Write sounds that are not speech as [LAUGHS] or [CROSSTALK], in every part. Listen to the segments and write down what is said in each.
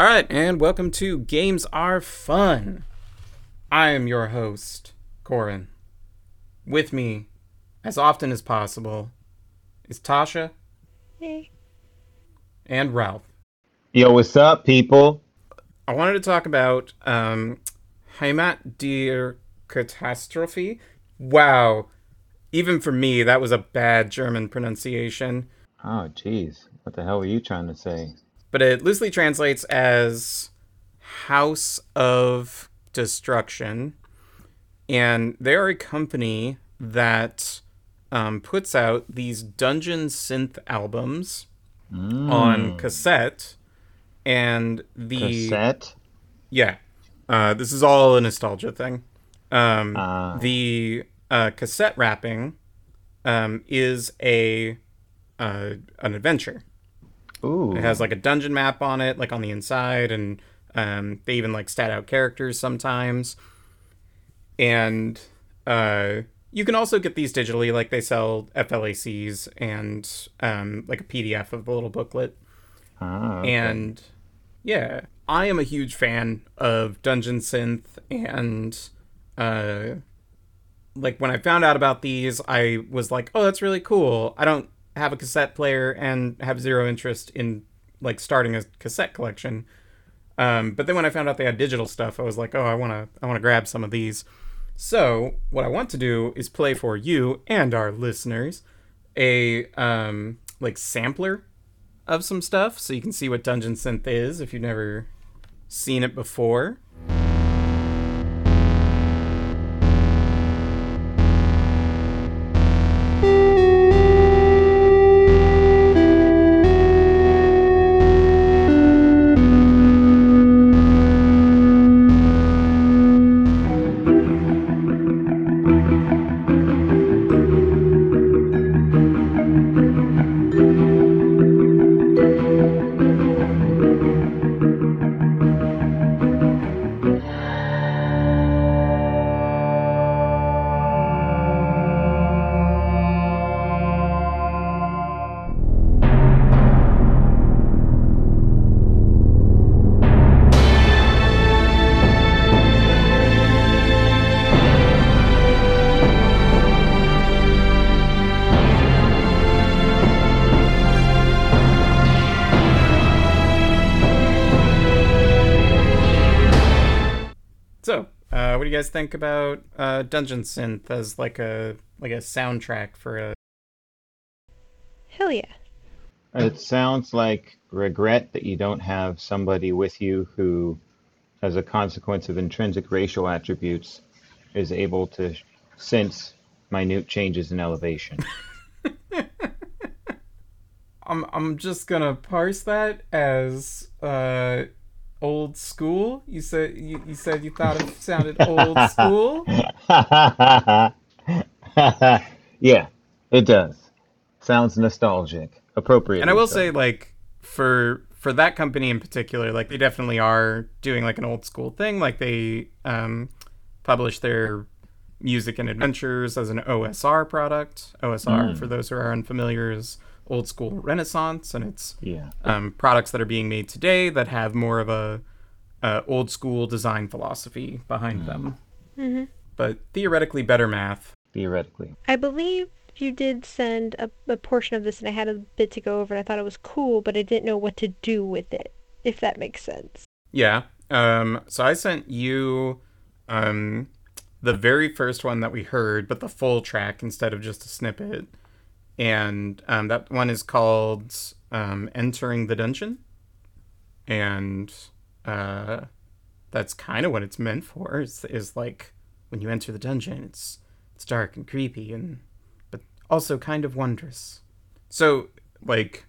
All right, and welcome to Games Are Fun. I am your host, Corin. With me, as often as possible, is Tasha Hey. and Ralph. Yo, what's up, people? I wanted to talk about um, Heimat der Katastrophe. Wow, even for me, that was a bad German pronunciation. Oh, jeez. What the hell were you trying to say? But it loosely translates as House of Destruction. And they're a company that um, puts out these dungeon synth albums on cassette. And the Cassette? yeah, uh, this is all a nostalgia thing. Um, Ah. the uh, cassette wrapping um, is a uh, an adventure. Ooh. It has like a dungeon map on it, like on the inside, and um, they even like stat out characters sometimes. And uh, you can also get these digitally, like they sell FLACs and um, like a PDF of the little booklet. Ah, okay. And yeah, I am a huge fan of Dungeon Synth, and uh, like when I found out about these, I was like, oh, that's really cool. I don't have a cassette player and have zero interest in like starting a cassette collection. Um, but then when I found out they had digital stuff, I was like, oh, I want to, I want to grab some of these. So what I want to do is play for you and our listeners a um, like sampler of some stuff, so you can see what Dungeon Synth is if you've never seen it before. Think about uh, Dungeon Synth as like a like a soundtrack for a? Hell yeah. It sounds like regret that you don't have somebody with you who, as a consequence of intrinsic racial attributes, is able to sense minute changes in elevation. [LAUGHS] I'm I'm just gonna parse that as uh, old school. You said you, you said you thought it sounded old school. [LAUGHS] yeah, it does. Sounds nostalgic. Appropriate. And I will say, like for for that company in particular, like they definitely are doing like an old school thing. Like they um, publish their music and adventures as an OSR product. OSR, for those who are unfamiliar, is old school Renaissance, and it's Yeah. um, products that are being made today that have more of a, uh old school design philosophy behind them. hmm But theoretically, better math. Theoretically. I believe you did send a, a portion of this, and I had a bit to go over, and I thought it was cool, but I didn't know what to do with it, if that makes sense. Yeah. Um, so I sent you um, the very first one that we heard, but the full track instead of just a snippet. And um, that one is called um, Entering the Dungeon. And uh, that's kind of what it's meant for. Is, is like when you enter the dungeon, it's it's dark and creepy, and but also kind of wondrous. So like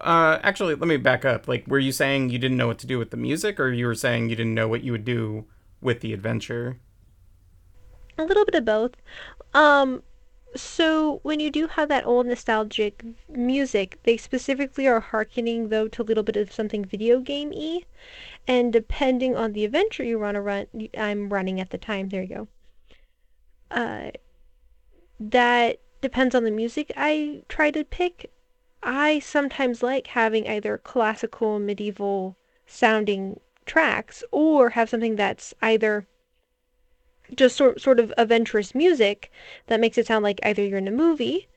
uh, actually, let me back up. Like, were you saying you didn't know what to do with the music, or you were saying you didn't know what you would do with the adventure? A little bit of both. Um, so when you do have that old nostalgic music, they specifically are hearkening though to a little bit of something video game-y, and depending on the adventure you want to run, I'm running at the time. There you go. Uh, that depends on the music I try to pick. I sometimes like having either classical, medieval, sounding tracks or have something that's either just sort sort of adventurous music that makes it sound like either you're in a movie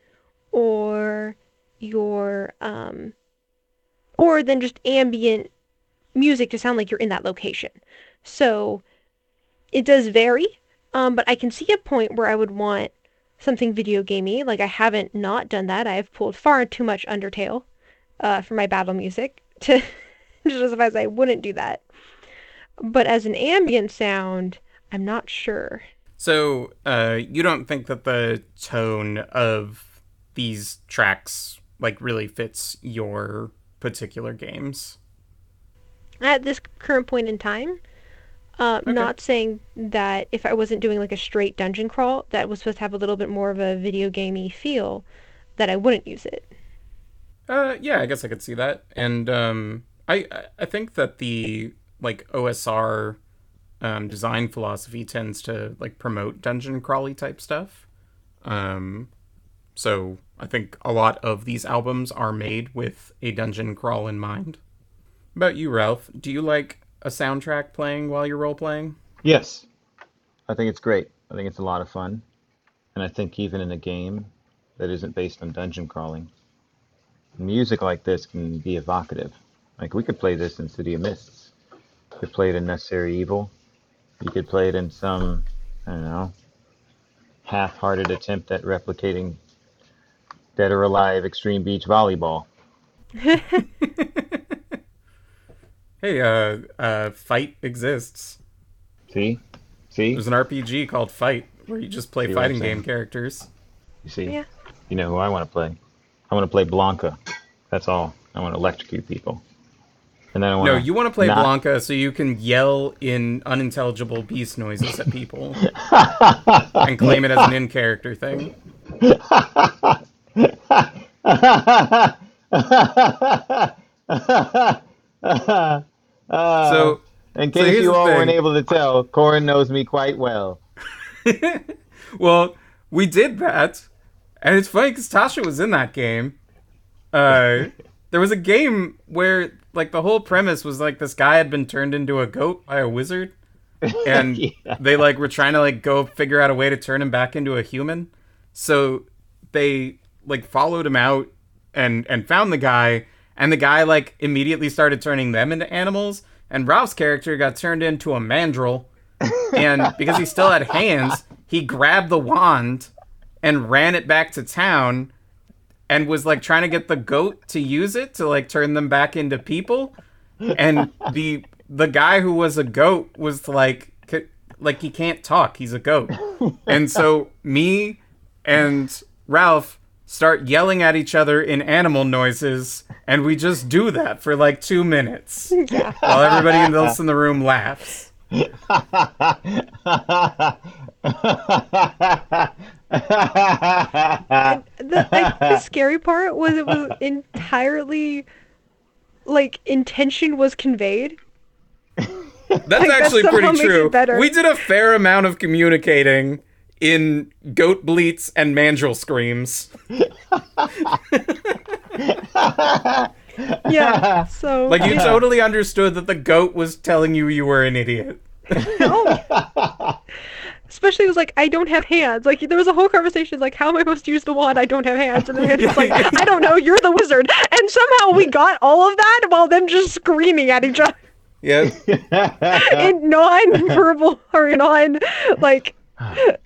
or you're um or then just ambient music to sound like you're in that location. So it does vary, um, but I can see a point where I would want something video gamey. Like I haven't not done that. I have pulled far too much Undertale uh, for my battle music to [LAUGHS] justify as I wouldn't do that. But as an ambient sound, I'm not sure. So uh, you don't think that the tone of these tracks like really fits your particular games? At this current point in time, uh, Okay. not saying that if I wasn't doing like a straight dungeon crawl that was supposed to have a little bit more of a video gamey feel, that I wouldn't use it. Uh, yeah, I guess I could see that, and um, I I- I think that the like OSR um, design philosophy tends to like promote dungeon crawly type stuff. Um, so I think a lot of these albums are made with a dungeon crawl in mind. About you, Ralph, do you like a soundtrack playing while you're role playing? Yes, I think it's great. I think it's a lot of fun. And I think even in a game that isn't based on dungeon crawling, music like this can be evocative. Like we could play this in City of Mists. We could play it in Necessary Evil. You could play it in some, I don't know, half-hearted attempt at replicating Dead or Alive Extreme Beach Volleyball. [LAUGHS] Hey, uh, uh, Fight exists. See? See? There's an RPG called Fight where you just play See fighting game characters. You see? Yeah. You know who I want to play? I want to play Blanka. That's all. I want to electrocute people. And then I want No, you want to play not- Blanka so you can yell in unintelligible beast noises at people [LAUGHS] and claim it as an in character thing. So, In case here's you all weren't able to tell, Corin knows me quite well. [LAUGHS] well, we did that, and it's funny because Tasha was in that game. Uh, there was a game where like the whole premise was like this guy had been turned into a goat by a wizard, [LAUGHS] and Yeah. they like were trying to like go figure out a way to turn him back into a human. So they like followed him out and and found the guy, and the guy like immediately started turning them into animals. And Ralph's character got turned into a mandrill, and [LAUGHS] because he still had hands, he grabbed the wand and ran it back to town and was like trying to get the goat to use it to like turn them back into people. And the the guy who was a goat was like like he can't talk. He's a goat. And so me and Ralph start yelling at each other in animal noises and we just do that for like 2 minutes while everybody else in the room laughs [LAUGHS] the, like, the [LAUGHS] scary part was it was entirely like intention was conveyed. That's Like, actually somehow pretty true. We did a fair amount of communicating in goat bleats and mandrill screams. [LAUGHS] Yeah. So Like you yeah. totally understood that the goat was telling you you were an idiot. Oh. [LAUGHS] Especially it was like I don't have hands. Like there was a whole conversation like how am I supposed to use the wand? I don't have hands. And then it's like [LAUGHS] I don't know. You're the wizard. And somehow we got all of that while them just screaming at each other Yeah. [LAUGHS] in non-verbal [LAUGHS] or non like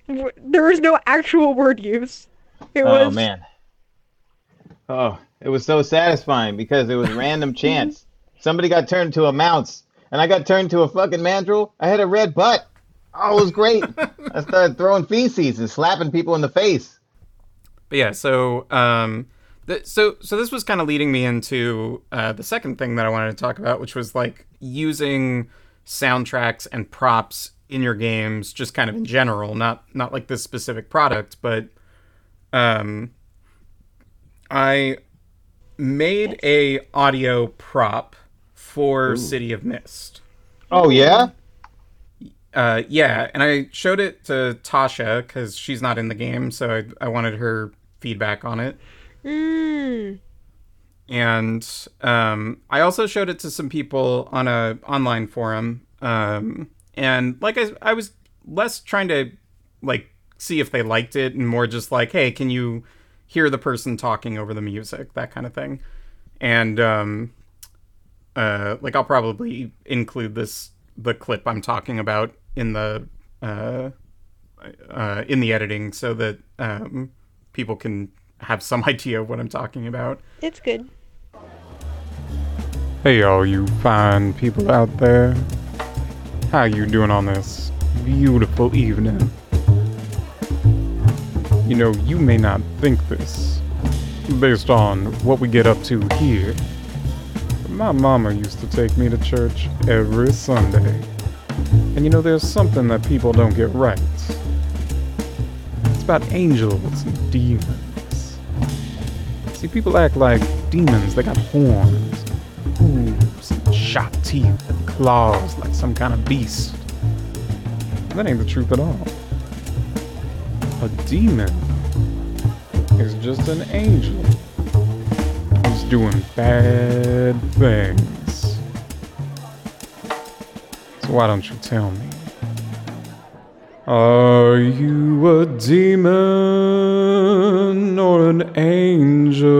w- there was no actual word use. It oh was man. Oh, it was so satisfying because it was random chance. Somebody got turned to a mouse, and I got turned to a fucking mandrill. I had a red butt. Oh, it was great. [LAUGHS] I started throwing feces and slapping people in the face. But yeah, so um th- so so this was kind of leading me into uh, the second thing that I wanted to talk about, which was like using soundtracks and props in your games, just kind of in general, not not like this specific product, but um, I made a audio prop for City of Mist. Oh yeah. Uh, yeah, and I showed it to Tasha because she's not in the game, so I, I wanted her feedback on it. mm, and um, I also showed it to some people on a online forum. Um, and like I, I was less trying to like see if they liked it, and more just like, hey, can you hear the person talking over the music, that kind of thing. And um, uh, like I'll probably include this the clip I'm talking about in the uh, uh, in the editing so that um, people can have some [LAUGHS] idea of what I'm talking about. It's good. Hey, all you fine people out there. How you doing on this beautiful evening? You know, you may not think this based on what we get up to here. But my mama used to take me to church every Sunday. And you know, there's something that people don't get right. It's about angels and demons. See, people act like demons, they got horns, hooves, and sharp teeth, and claws like some kind of beast. That ain't the truth at all. A demon is just an angel who's doing bad things. Why don't you tell me? Are you a demon or an angel?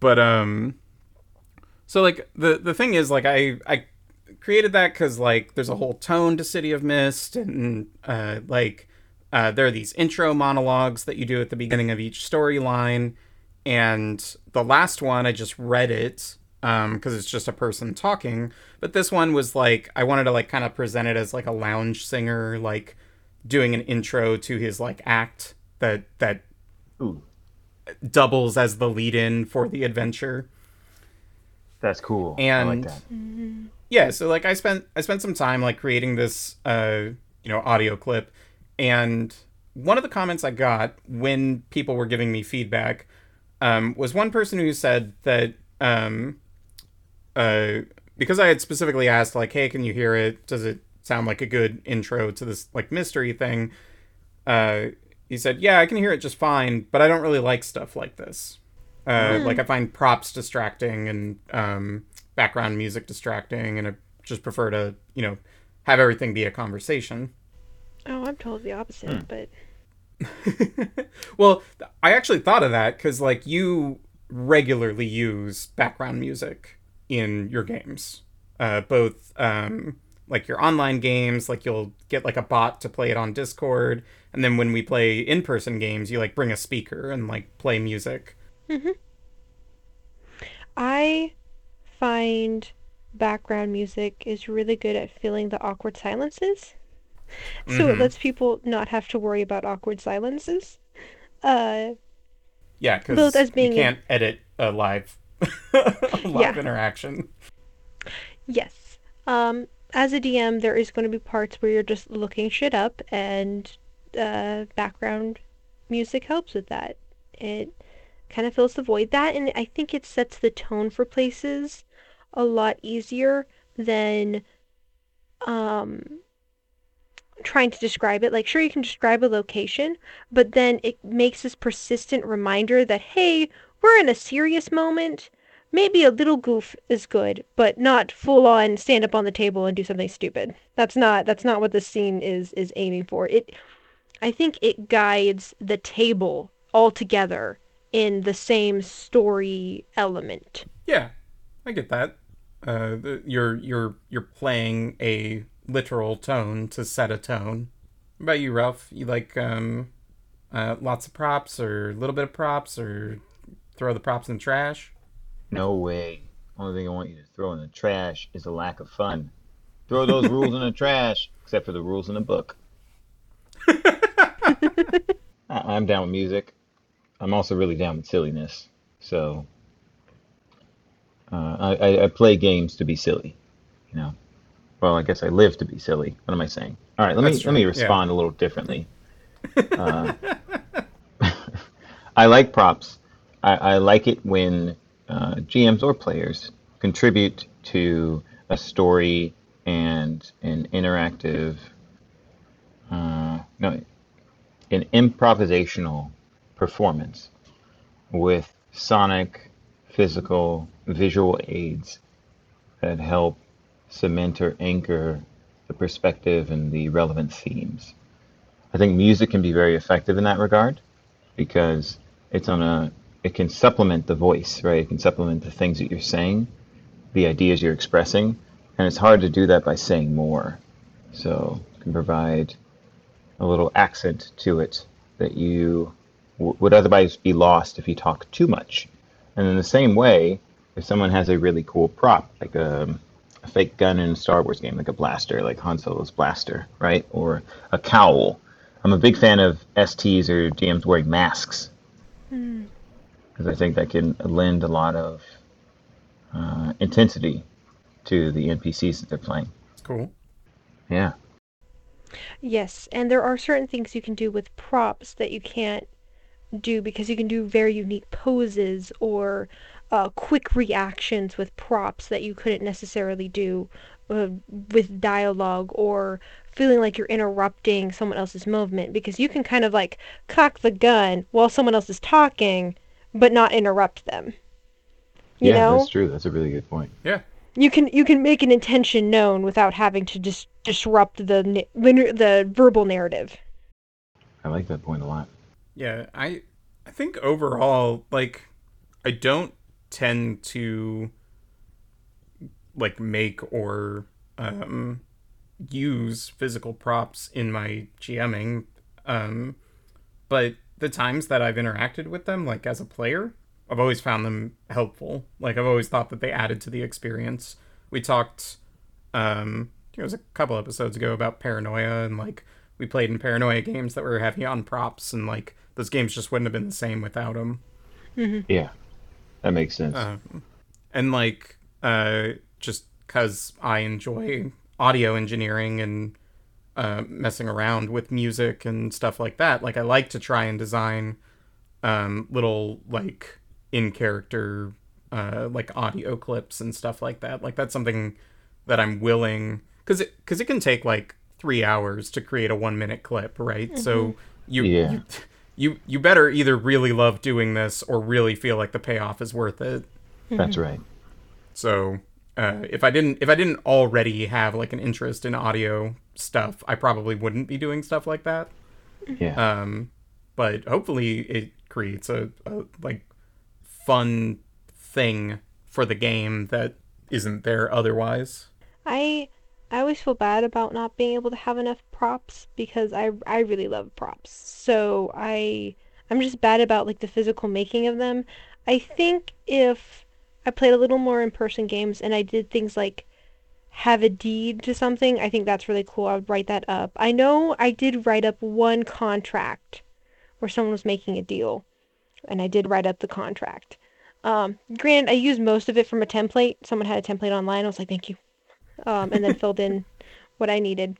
But um so like the the thing is like I I created that because like there's a whole tone to City of Mist and uh, like uh, there are these intro monologues that you do at the beginning of each storyline, and the last one I just read it because um, it's just a person talking. But this one was like I wanted to like kind of present it as like a lounge singer like doing an intro to his like act that that Ooh, doubles as the lead in for the adventure. that's cool. I And- like that. Yeah so like i spent i spent some time like creating this uh you know audio clip and one of the comments i got when people were giving me feedback um, was one person who said that um, uh, because i had specifically asked like hey can you hear it? Does it sound like a good intro to this like mystery thing? Uh, he said yeah i can hear it just fine but i don't really like stuff like this. Uh, like i find props distracting and um, background music distracting and i just prefer to you know have everything be a conversation. Oh, I'm totally the opposite, but [LAUGHS] well i actually thought of that because like you regularly use background music in your games. Uh, both um, like your online games like you'll get like a bot to play it on discord and then when we play in-person games you like bring a speaker and like play music. I find background music is really good at filling the awkward silences. So it Mhm. lets people not have to worry about awkward silences. Uh, yeah because Both as being you can't edit a live [LAUGHS] a live Yeah. interaction yes. Um, as a DM, there is going to be parts where you're just looking shit up, and uh, background music helps with that. It kind of fills the void. That, and I think it sets the tone for places a lot easier than um, trying to describe it. Like, sure, you can describe a location, but then it makes this persistent reminder that, hey, we're in a serious moment. Maybe a little goof is good, but not full on stand up on the table and do something stupid. That's not that's not what the scene is is aiming for. It I think it guides the table altogether in the same story element. Yeah, I get that. Uh, you're you're you're playing a literal tone to set a tone. What about you, Ralph? You like um, uh, lots of props, or a little bit of props, or throw the props in the trash? No way. Only thing I want you to throw in the trash is a lack of fun. Throw those rules in the trash, except for the rules in the book. [LAUGHS] I- I'm down with music. I'm also really down with silliness. So uh, I, I, play games to be silly. You know. Well, I guess I live to be silly. What am I saying? All right, let That's me true, let me yeah. respond a little differently. Uh, [LAUGHS] I like props. I, I like it when uh, GMs or players contribute to a story and an interactive, uh, no, an improvisational performance with sonic, physical, visual aids that help cement or anchor the perspective and the relevant themes. I think music can be very effective in that regard because it's on a it can supplement the voice, right? It can supplement the things that you're saying, the ideas you're expressing, and it's hard to do that by saying more. So it can provide a little accent to it that you w- would otherwise be lost if you talk too much. And in the same way, if someone has a really cool prop, like a, a fake gun in a Star Wars game, like a blaster, like Han Solo's blaster, right? Or a cowl. I'm a big fan of STs or GMs wearing masks because I think that can lend a lot of uh, intensity to the NPCs that they're playing. Cool. Yeah. Yes, and there are certain things you can do with props that you can't do because you can do very unique poses or uh, quick reactions with props that you couldn't necessarily do uh, with dialogue or feeling like you're interrupting someone else's movement because you can kind of like cock the gun while someone else is talking but not interrupt them. You yeah, know? that's true. That's a really good point. Yeah. you can you can make an intention known without having to just disrupt the na- the verbal narrative. I like that point a lot. Yeah, I I think overall like I don't tend to like make or um use physical props in my GMing um but the times that I've interacted with them like as a player I've always found them helpful. Like I've always thought that they added to the experience. We talked um I it was a couple episodes ago about paranoia and like we played in paranoia games that were heavy on props and like those games just wouldn't have been the same without them Yeah, that makes sense. um, and like uh just because i enjoy audio engineering and uh, messing around with music and stuff like that like i like to try and design um little like in character uh like audio clips and stuff like that like that's something that i'm willing because it because it can take like three hours to create a one minute clip right so you, Yeah. you you you better either really love doing this or really feel like the payoff is worth it That's right. so uh, if I didn't if I didn't already have like an interest in audio stuff, I probably wouldn't be doing stuff like that. Yeah. Um, but hopefully it creates a, a like fun thing for the game that isn't there otherwise. I I always feel bad about not being able to have enough props because I I really love props. So I I'm just bad about like the physical making of them. I think if I played a little more in-person games and I did things like have a deed to something, I think that's really cool. I would write that up. I know I did write up one contract where someone was making a deal, and I did write up the contract. Um, granted, I used most of it from a template. Someone had a template online. I was like, thank you um, and then filled in what I needed.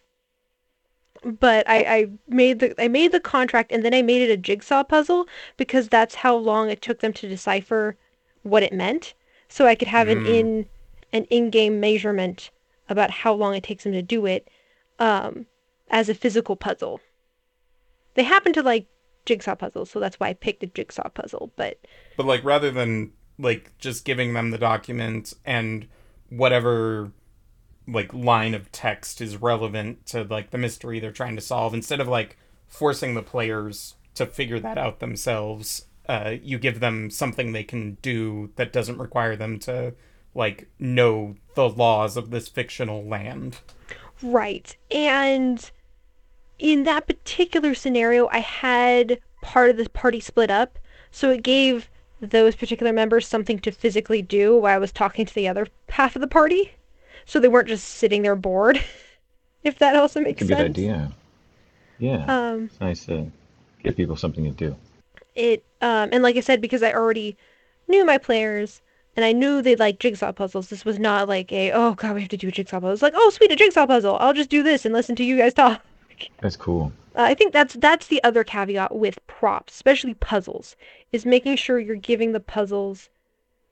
But I, I made the I made the contract and then I made it a jigsaw puzzle because that's how long it took them to decipher what it meant. So I could have an Mm. in an in-game measurement about how long it takes them to do it um, as a physical puzzle. They happen to like jigsaw puzzles, so that's why I picked a jigsaw puzzle. But But like rather than like just giving them the document and whatever like line of text is relevant to like the mystery they're trying to solve instead of like forcing the players to figure that out themselves uh, you give them something they can do that doesn't require them to like know the laws of this fictional land Right. And in that particular scenario, I had part of the party split up. So it gave those particular members something to physically do while I was talking to the other half of the party. So they weren't just sitting there bored. [LAUGHS] if that also makes It's a sense. good idea. Yeah. Um, it's nice to give people something to do. it um and like I said because I already knew my players and I knew they like jigsaw puzzles. This was not like a oh god we have to do a jigsaw puzzle. It's like oh sweet a jigsaw puzzle. I'll just do this and listen to you guys talk. [LAUGHS] That's cool. Uh, I think that's that's the other caveat with props, especially puzzles, is making sure you're giving the puzzles,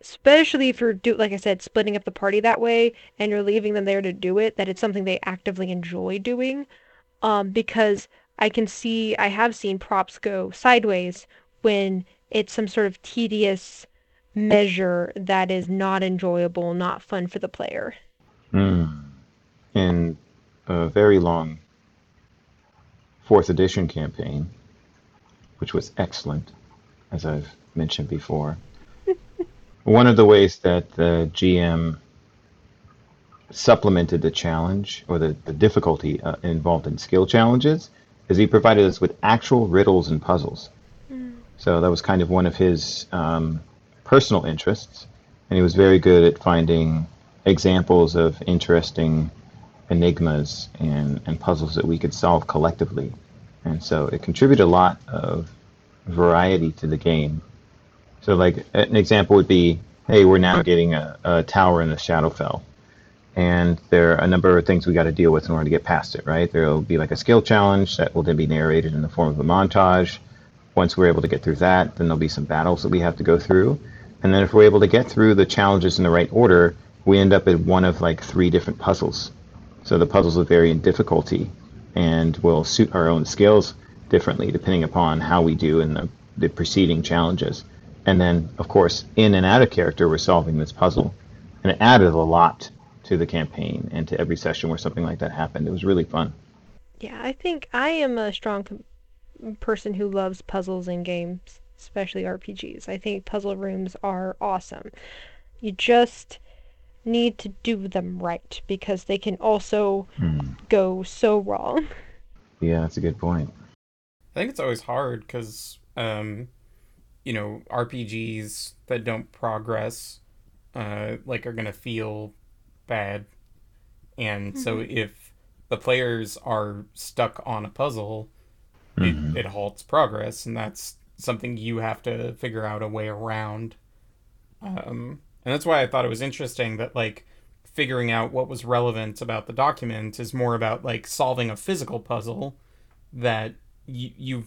especially if you're do like I said, splitting up the party that way and you're leaving them there to do it, that it's something they actively enjoy doing. Um, because I can see I have seen props go sideways when it's some sort of tedious measure that is not enjoyable, not fun for the player. Mm. In a very long fourth edition campaign, which was excellent, as I've mentioned before. One of the ways that the GM supplemented the challenge or the, the difficulty uh, involved in skill challenges is he provided us with actual riddles and puzzles. Mm. So that was kind of one of his um, personal interests, and he was very good at finding examples of interesting enigmas and, and puzzles that we could solve collectively. And so it contributed a lot of variety to the game. So, like, an example would be hey, we're now getting a, a tower in the Shadowfell. And there are a number of things we got to deal with in order to get past it, right? There will be like a skill challenge that will then be narrated in the form of a montage. Once we're able to get through that, then there'll be some battles that we have to go through. And then if we're able to get through the challenges in the right order, we end up at one of like three different puzzles. So the puzzles will vary in difficulty and will suit our own skills differently depending upon how we do in the, the preceding challenges. And then, of course, in and out of character, we're solving this puzzle. And it added a lot to the campaign and to every session where something like that happened. It was really fun. Yeah, I think I am a strong person who loves puzzles in games, especially RPGs. I think puzzle rooms are awesome. You just need to do them right because they can also hmm. go so wrong. Yeah, that's a good point. I think it's always hard because, um, you know, RPGs that don't progress, uh, like, are gonna feel bad, and mm-hmm. so if the players are stuck on a puzzle, mm-hmm. it, it halts progress, and that's something you have to figure out a way around. Um, and that's why I thought it was interesting that like figuring out what was relevant about the document is more about like solving a physical puzzle that y- you've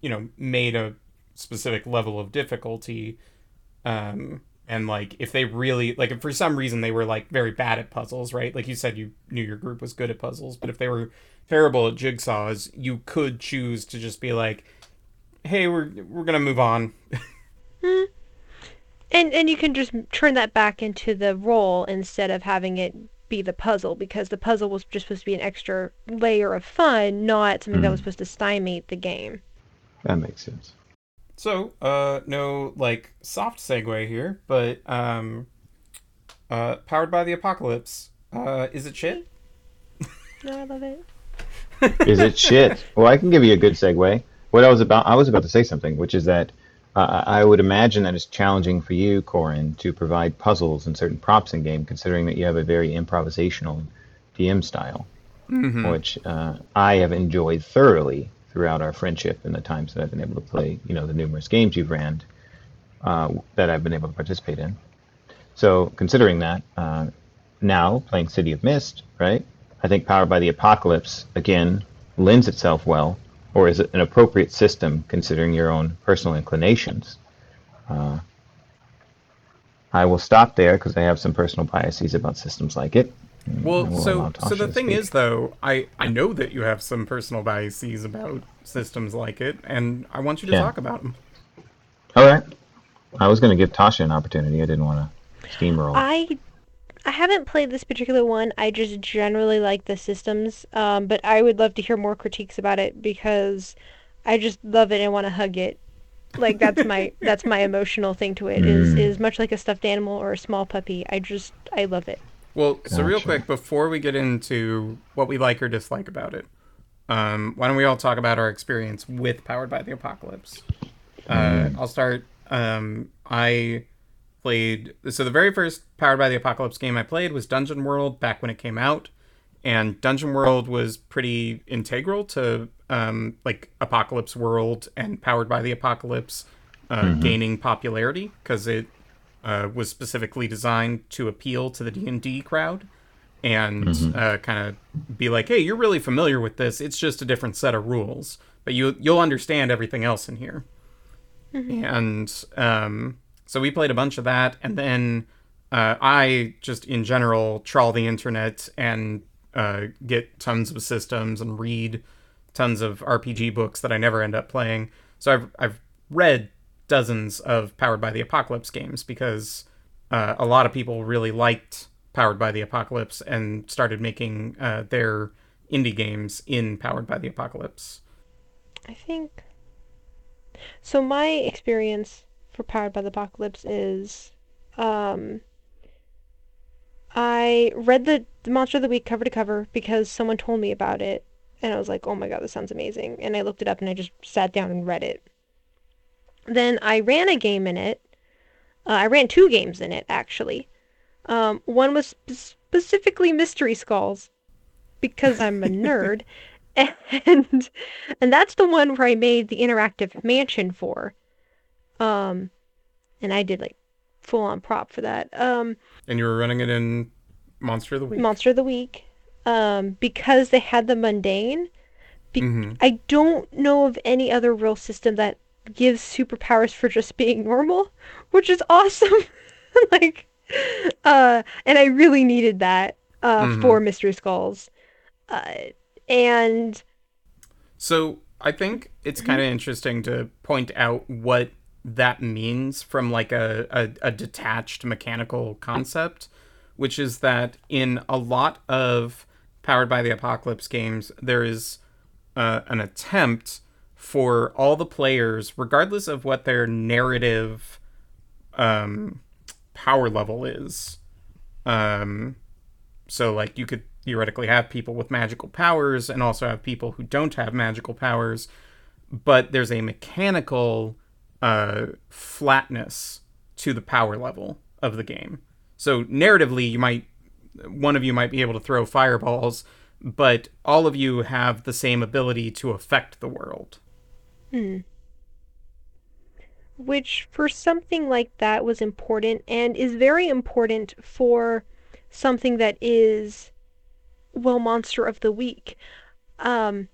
you know made a specific level of difficulty um and like if they really like if for some reason they were like very bad at puzzles right like you said you knew your group was good at puzzles but if they were terrible at jigsaws you could choose to just be like hey we're we're gonna move on hmm. And and you can just turn that back into the role instead of having it be the puzzle because the puzzle was just supposed to be an extra layer of fun, not something mm. that was hmm. supposed to stymie the game. That makes sense. So, uh, no like soft segue here, but um, uh, powered by the apocalypse. Uh, is it shit? no, I love it. [LAUGHS] is it shit? Well, I can give you a good segue. What I was about, I was about to say something, which is that uh, I would imagine that it's challenging for you, Corin, to provide puzzles and certain props in game, considering that you have a very improvisational DM style, mm-hmm. which uh, I have enjoyed thoroughly throughout our friendship and the times that I've been able to play, you know, the numerous games you've ran uh, that I've been able to participate in. So, considering that, uh, now playing City of Mist, right? I think Powered by the Apocalypse again lends itself well or is it an appropriate system considering your own personal inclinations? Uh, I will stop there because I have some personal biases about systems like it. Well, so so the thing speak. is, though, I I know that you have some personal biases about systems like it, and I want you to yeah. talk about them. All right. I was going to give Tasha an opportunity. I didn't want to steamroll. I I haven't played this particular one. I just generally like the systems, um, but I would love to hear more critiques about it because I just love it and want to hug it. Like that's my [LAUGHS] that's my emotional thing to it. Mm. Is is much like a stuffed animal or a small puppy. I just I love it. Well, gotcha. so real quick before we get into what we like or dislike about it, um, why don't we all talk about our experience with Powered by the Apocalypse? Uh, mm. I'll start. Um, I played so the very first Powered by the Apocalypse game I played was Dungeon World back when it came out, and Dungeon World was pretty integral to um, like Apocalypse World and Powered by the Apocalypse uh, mm-hmm. gaining popularity because it uh, was specifically designed to appeal to the D and D crowd, and uh, kind of be like, "Hey, you're really familiar with this. It's just a different set of rules, but you you'll understand everything else in here." And um, so we played a bunch of that, and then uh, I just in general trawl the internet and uh, get tons of systems and read tons of RPG books that I never end up playing. So I've I've read dozens of Powered by the Apocalypse games because uh, a lot of people really liked Powered by the Apocalypse and started making uh, their indie games in Powered by the Apocalypse. I think. So my experience for Powered by the Apocalypse is, um, I read the, the Monster of the Week cover to cover because someone told me about it, and I was like, oh my god, this sounds amazing. And I looked it up and I just sat down and read it. Then I ran a game in it. Uh, I ran two games in it actually. Um, one was sp- specifically Mystery Skulls because I'm a nerd, [LAUGHS] and and that's the one where I made the interactive mansion for. Um, and I did like full on prop for that. Um, And you were running it in Monster of the Week. Monster of the Week, um, because they had the mundane. Be- Mhm. I don't know of any other real system that gives superpowers for just being normal, which is awesome. [LAUGHS] like, uh, and I really needed that uh, Mhm. for Mystery Skulls, uh, and So I think it's kind of interesting to point out what that means from like a, a, a detached mechanical concept, which is that in a lot of Powered by the Apocalypse games, there is uh, an attempt for all the players, regardless of what their narrative um, power level is. Um, so, like, you could theoretically have people with magical powers and also have people who don't have magical powers, but there's a mechanical uh, flatness to the power level of the game. So, narratively, you might one of you might be able to throw fireballs, but all of you have the same ability to affect the world. Which for something like that was important and is very important for something that is well monster of the week. Um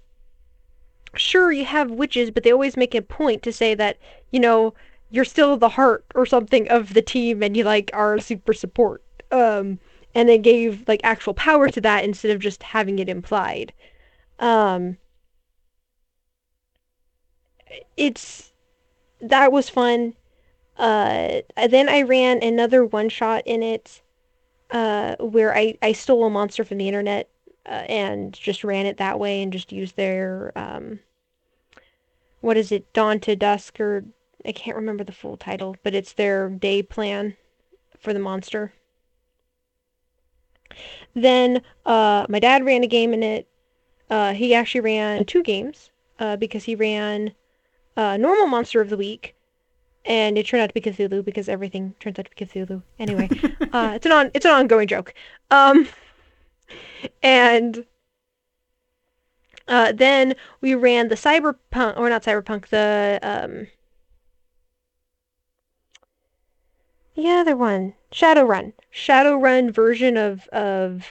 sure you have witches but they always make a point to say that you know you're still the heart or something of the team and you like are super support. Um and they gave like actual power to that instead of just having it implied. Um it's that was fun. Uh, then I ran another one shot in it, uh, where I, I stole a monster from the internet, uh, and just ran it that way and just used their, um, what is it, Dawn to Dusk, or I can't remember the full title, but it's their day plan for the monster. Then, uh, my dad ran a game in it. Uh, he actually ran two games, uh, because he ran, uh, normal monster of the week, and it turned out to be Cthulhu because everything turns out to be Cthulhu. Anyway, [LAUGHS] uh, it's an on it's an ongoing joke. Um, and uh, then we ran the cyberpunk or not cyberpunk the um the other one Shadowrun Shadowrun version of of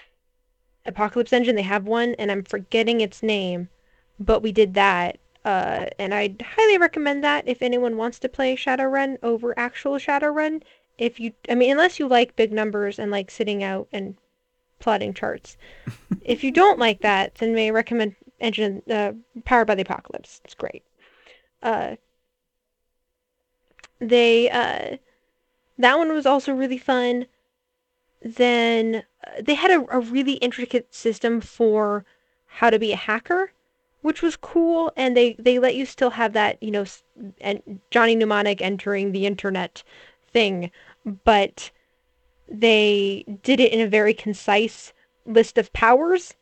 Apocalypse Engine. They have one, and I'm forgetting its name, but we did that. Uh, and I'd highly recommend that if anyone wants to play Shadowrun over actual Shadowrun. If you, I mean, unless you like big numbers and like sitting out and plotting charts. [LAUGHS] if you don't like that, then may I recommend Engine uh, Powered by the Apocalypse. It's great. Uh, they uh, that one was also really fun. Then uh, they had a, a really intricate system for how to be a hacker which was cool and they they let you still have that you know and johnny mnemonic entering the internet thing but they did it in a very concise list of powers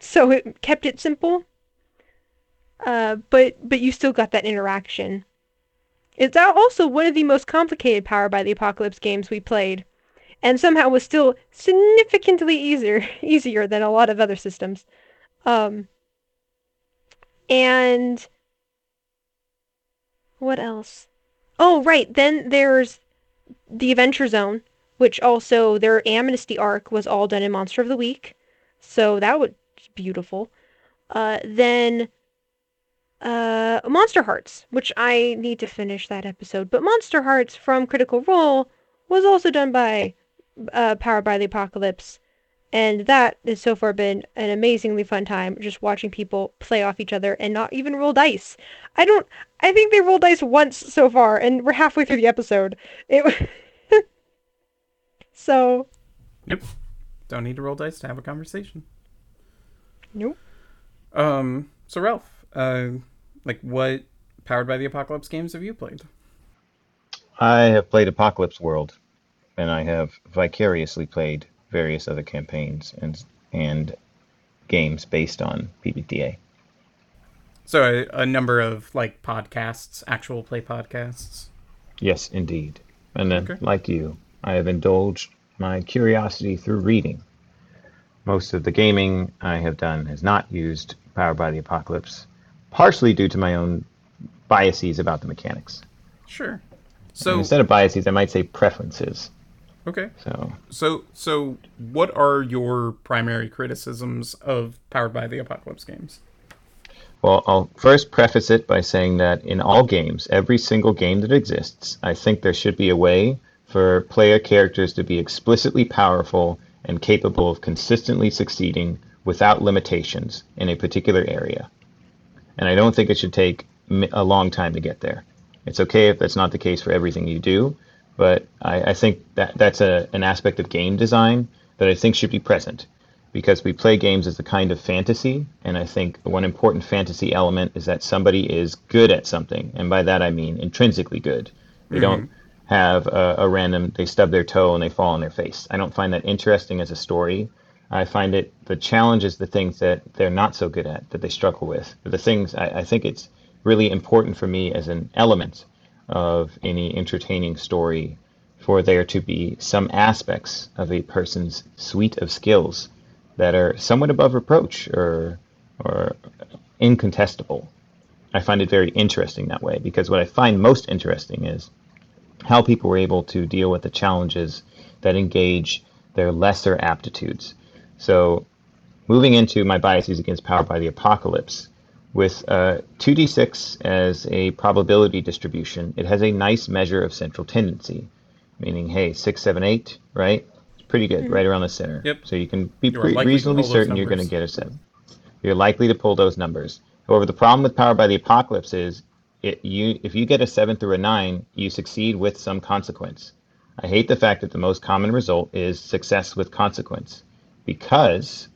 so it kept it simple. Uh, but but you still got that interaction. It's also one of the most complicated power by the apocalypse games we played and somehow was still significantly easier [LAUGHS] easier than a lot of other systems. Um and what else? Oh, right. Then there's the Adventure Zone, which also their Amnesty arc was all done in Monster of the Week. So that was beautiful. Uh, then uh, Monster Hearts, which I need to finish that episode. But Monster Hearts from Critical Role was also done by uh, Powered by the Apocalypse. And that has so far been an amazingly fun time just watching people play off each other and not even roll dice. I don't, I think they rolled dice once so far and we're halfway through the episode. It, [LAUGHS] so. Yep. Don't need to roll dice to have a conversation. Nope. Um, so Ralph, uh, like what powered by the apocalypse games have you played? I have played Apocalypse World, and I have vicariously played various other campaigns and and games based on PBTA. So a, a number of like podcasts, actual play podcasts. Yes, indeed. And then, Okay. like you, I have indulged my curiosity through reading. Most of the gaming I have done has not used Powered by the Apocalypse, partially due to my own biases about the mechanics. Sure. And So instead of biases, I might say preferences. Okay. So, So so what are your primary criticisms of powered by the apocalypse games? well, I'll first preface it by saying that in all games, every single game that exists, I think there should be a way for player characters to be explicitly powerful and capable of consistently succeeding without limitations in a particular area. And I don't think it should take a long time to get there. It's okay if that's not the case for everything you do, but I, I think that that's a, an aspect of game design that I think should be present because we play games as a kind of fantasy, and I think one important fantasy element is that somebody is good at something, and by that I mean intrinsically good. They mm-hmm. don't have a, a random they stub their toe and they fall on their face. I don't find that interesting as a story. I find it the challenge is the things that they're not so good at that they struggle with. But the things I, I think it's really important for me as an element of any entertaining story for there to be some aspects of a person's suite of skills that are somewhat above reproach or or incontestable. I find it very interesting that way because what I find most interesting is how people were able to deal with the challenges that engage their lesser aptitudes. So, moving into my biases against Power by the Apocalypse, with uh, 2d6 as a probability distribution, it has a nice measure of central tendency, meaning, hey, 6, 7, 8, right? It's pretty good, right around the center. Yep. So you can be You pre- reasonably certain you're going to get a 7. You're likely to pull those numbers. However, the problem with Power by the Apocalypse is it, you if you get a 7 through a 9, you succeed with some consequence. I hate the fact that the most common result is success with consequence because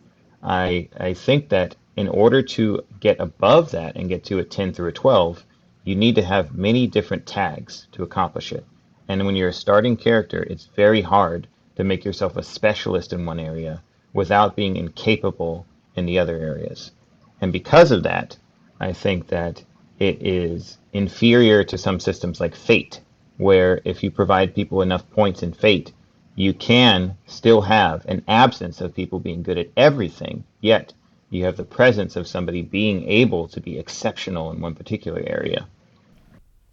I I think that in order to get above that and get to a 10 through a 12, you need to have many different tags to accomplish it. And when you're a starting character, it's very hard to make yourself a specialist in one area without being incapable in the other areas. And because of that, I think that it is inferior to some systems like Fate, where if you provide people enough points in Fate, you can still have an absence of people being good at everything, yet you have the presence of somebody being able to be exceptional in one particular area.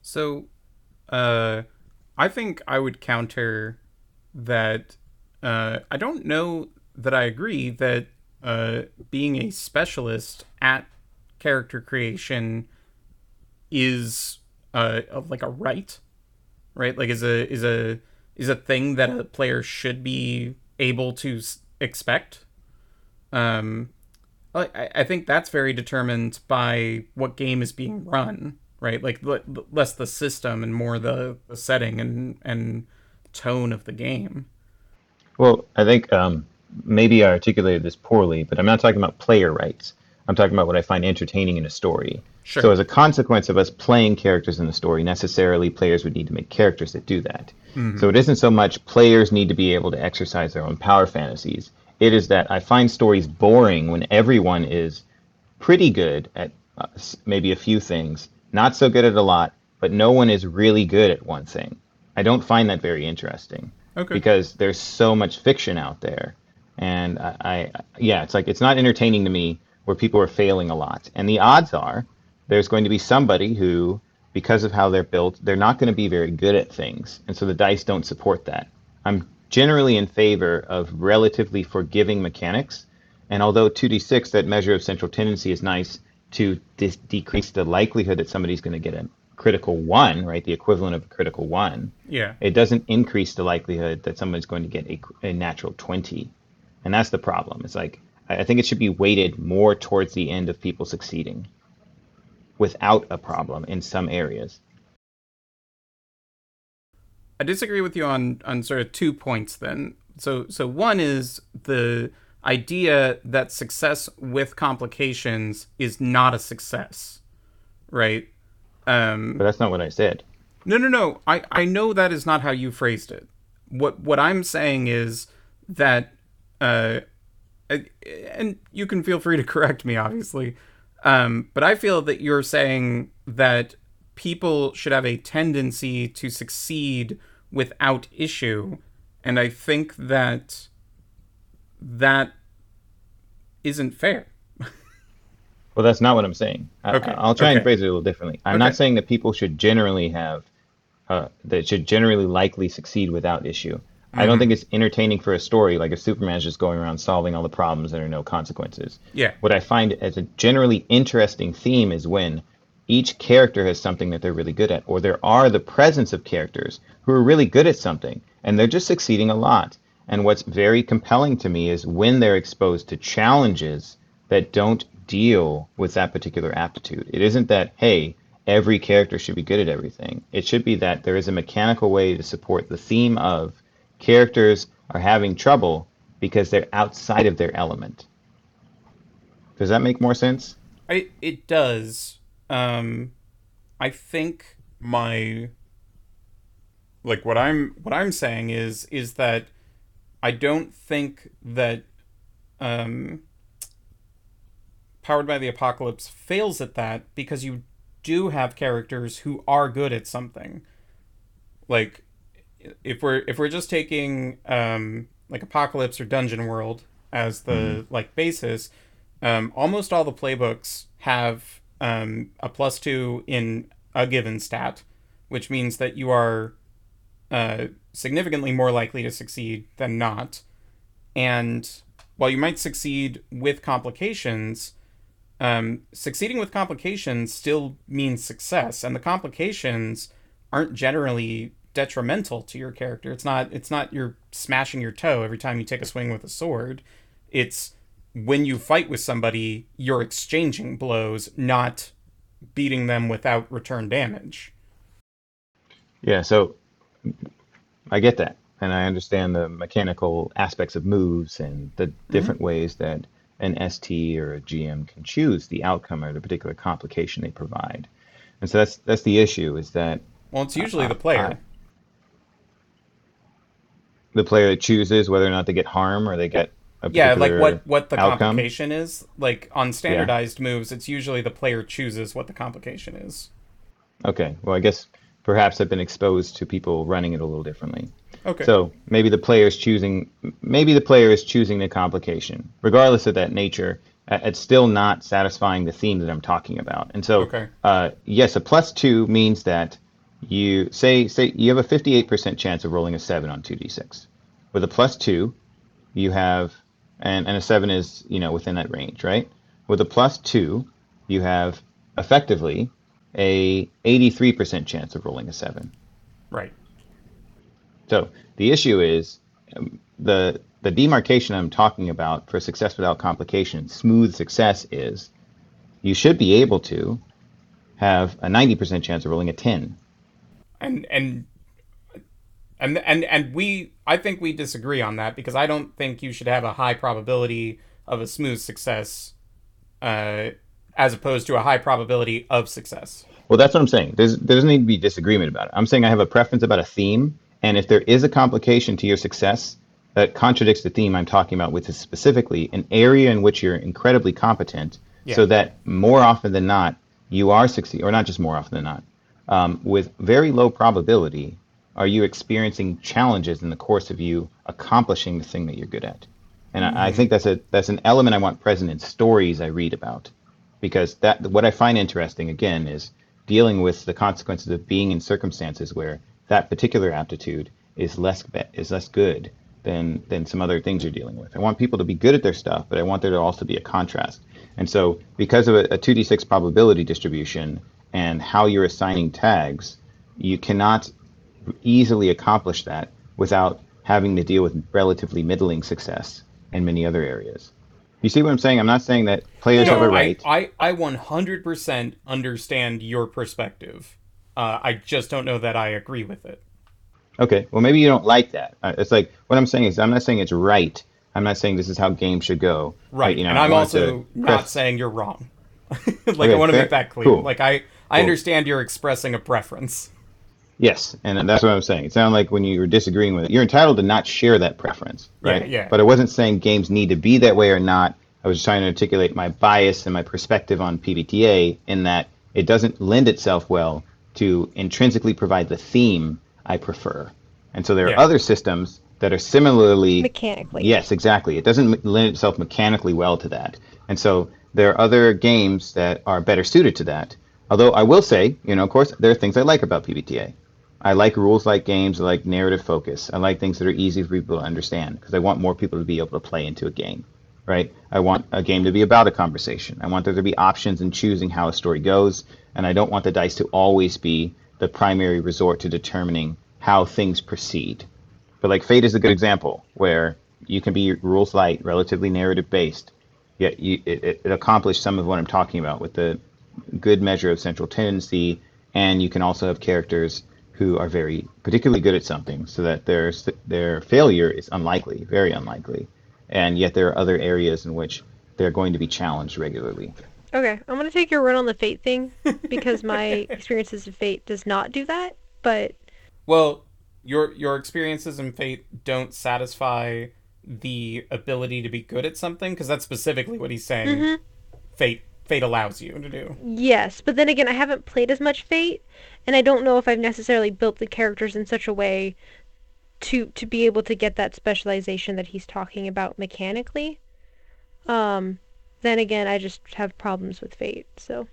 So, uh, I think I would counter that. Uh, I don't know that I agree that uh, being a specialist at character creation is uh, like a right, right? Like is a is a is a thing that a player should be able to s- expect. Um, I, I- think that's very determined by what game is being run, right? Like le- less the system and more the, the setting and and tone of the game. Well, I think um, maybe I articulated this poorly, but I'm not talking about player rights. I'm talking about what I find entertaining in a story. Sure. So, as a consequence of us playing characters in the story, necessarily players would need to make characters that do that. So, it isn't so much players need to be able to exercise their own power fantasies. It is that I find stories boring when everyone is pretty good at uh, maybe a few things, not so good at a lot, but no one is really good at one thing. I don't find that very interesting Okay. because there's so much fiction out there, and I, I yeah, it's like it's not entertaining to me where people are failing a lot, and the odds are there's going to be somebody who, because of how they're built, they're not going to be very good at things, and so the dice don't support that. I'm generally in favor of relatively forgiving mechanics. And although 2d6, that measure of central tendency, is nice to dis- decrease the likelihood that somebody's going to get a critical one, right, the equivalent of a critical one, Yeah. it doesn't increase the likelihood that someone's going to get a, a natural 20. And that's the problem. It's like, I I think it should be weighted more towards the end of people succeeding without a problem in some areas. I disagree with you on on sort of two points then. So so one is the idea that success with complications is not a success. Right? Um But that's not what I said. No, no, no. I, I know that is not how you phrased it. What what I'm saying is that, uh, I- and you can feel free to correct me, obviously, um, but I feel that you're saying that people should have a tendency to succeed without issue, and I think that that isn't fair. [LAUGHS] Well, that's not what I'm saying. I, Okay, I'll try okay. and phrase it a little differently. I'm Okay. not saying that people should generally have, uh, that should generally likely succeed without issue. I Mm-hmm. don't think it's entertaining for a story like if Superman's just going around solving all the problems there are no consequences. Yeah. What I find as a generally interesting theme is when each character has something that they're really good at, or there are the presence of characters who are really good at something and they're just succeeding a lot. And what's very compelling to me is when they're exposed to challenges that don't deal with that particular aptitude. It isn't that, hey, every character should be good at everything. It should be that there is a mechanical way to support the theme of characters are having trouble because they're outside of their element. Does that make more sense? I it does. Um I think my like what I'm what I'm saying is is that I don't think that um Powered by the Apocalypse fails at that because you do have characters who are good at something. Like if we're if we're just taking um like Apocalypse or Dungeon World as the like basis, um, almost all the playbooks have um, a plus two in a given stat, which means that you are uh, significantly more likely to succeed than not. And while you might succeed with complications, um, succeeding with complications still means success, and the complications aren't generally detrimental to your character. It's not. It's not you're smashing your toe every time you take a swing with a sword. It's when you fight with somebody, you're exchanging blows, not beating them without return damage. Yeah, so I get that. And I understand the mechanical aspects of moves and the mm-hmm. different ways that an ST or a GM can choose the outcome or the particular complication they provide. And so that's that's the issue is that Well, it's usually the player. the player that chooses whether or not they get harm or they get yeah, like what what the outcome. complication is. Like on standardized moves, it's usually the player chooses what the complication is. Okay, well, I guess perhaps I've been exposed to people running it a little differently. Okay. So maybe the player is choosing, maybe the player is choosing the complication, regardless of that nature. It's still not satisfying the theme that I'm talking about. And so, Okay. uh, yes, a plus two means that you say say you have a 58% chance of rolling a seven on 2d6. With a plus two, you have, and, and a seven is you know within that range, right? With a plus two, you have effectively a 83% chance of rolling a seven. right. So the issue is um, the the demarcation I'm talking about for success without complication, smooth success is you should be able to have a 90% chance of rolling a 10. and and and and and we I think we disagree on that because I don't think you should have a high probability of a smooth success uh as opposed to a high probability of success. Well, that's what I'm saying. There's, there doesn't need to be disagreement about it. I'm saying I have a preference about a theme, and if there is a complication to your success that contradicts the theme I'm talking about, which is specifically an area in which you're incredibly competent, so that more often than not you are succeed, or not just more often than not, um, with very low probability, are you experiencing challenges in the course of you accomplishing the thing that you're good at? And I, I mm-hmm. think that's a that's an element I want present in stories I read about because that what I find interesting again is dealing with the consequences of being in circumstances where that particular aptitude is less is less good than than some other things you're dealing with. I want people to be good at their stuff, but I want there to also be a contrast. And so, because of a, a 2d6 probability distribution and how you're assigning tags, you cannot easily accomplish that without having to deal with relatively middling success in many other areas. You see what I'm saying? I'm not saying that players No, have a I, right. I, I 100% understand your perspective. Uh, I just don't know that I agree with it. Okay, well maybe you don't like that. Uh, It's like what I'm saying is I'm not saying it's right. I'm not saying this is how games should go. Right. You know, and I I'm also not press- saying you're wrong. [LAUGHS] like, Okay, I want to fair- make that clear. cool. Like, I, I Cool. understand you're expressing a preference. Yes, and that's what I'm saying. It sounded like when you were disagreeing with it, you're entitled to not share that preference, right? yeah. But I wasn't saying games need to be that way or not. I was trying to articulate my bias and my perspective on PBTA in that it doesn't lend itself well to intrinsically provide the theme I prefer. And so there are other systems that are similarly Mechanically. Yes, exactly. It doesn't lend itself mechanically well to that. And so there are other games that are better suited to that. Although I will say, you know, of course, there are things I like about PBTA. I like rules like games, I like narrative focus. I like things that are easy for people to understand because I want more people to be able to play into a game, right? I want a game to be about a conversation. I want there to be options in choosing how a story goes, and I don't want the dice to always be the primary resort to determining how things proceed. But like Fate is a good example where you can be rules light, relatively narrative based, yet you, it, it, accomplished some of what I'm talking about with the good measure of central tendency, and you can also have characters who are very particularly good at something, so that their their failure is unlikely, very unlikely, and yet there are other areas in which they're going to be challenged regularly. Okay, I'm gonna take your run on the fate thing [LAUGHS] because my experiences of fate does not do that. But Well, your your experiences in Fate don't satisfy the ability to be good at something because that's specifically what he's saying. Mm-hmm. Fate Fate allows you to do. yes, but then again, I haven't played as much fate, and I don't know if I've necessarily built the characters in such a way to to be able to get that specialization that he's talking about mechanically. Um, then again, I just have problems with fate, so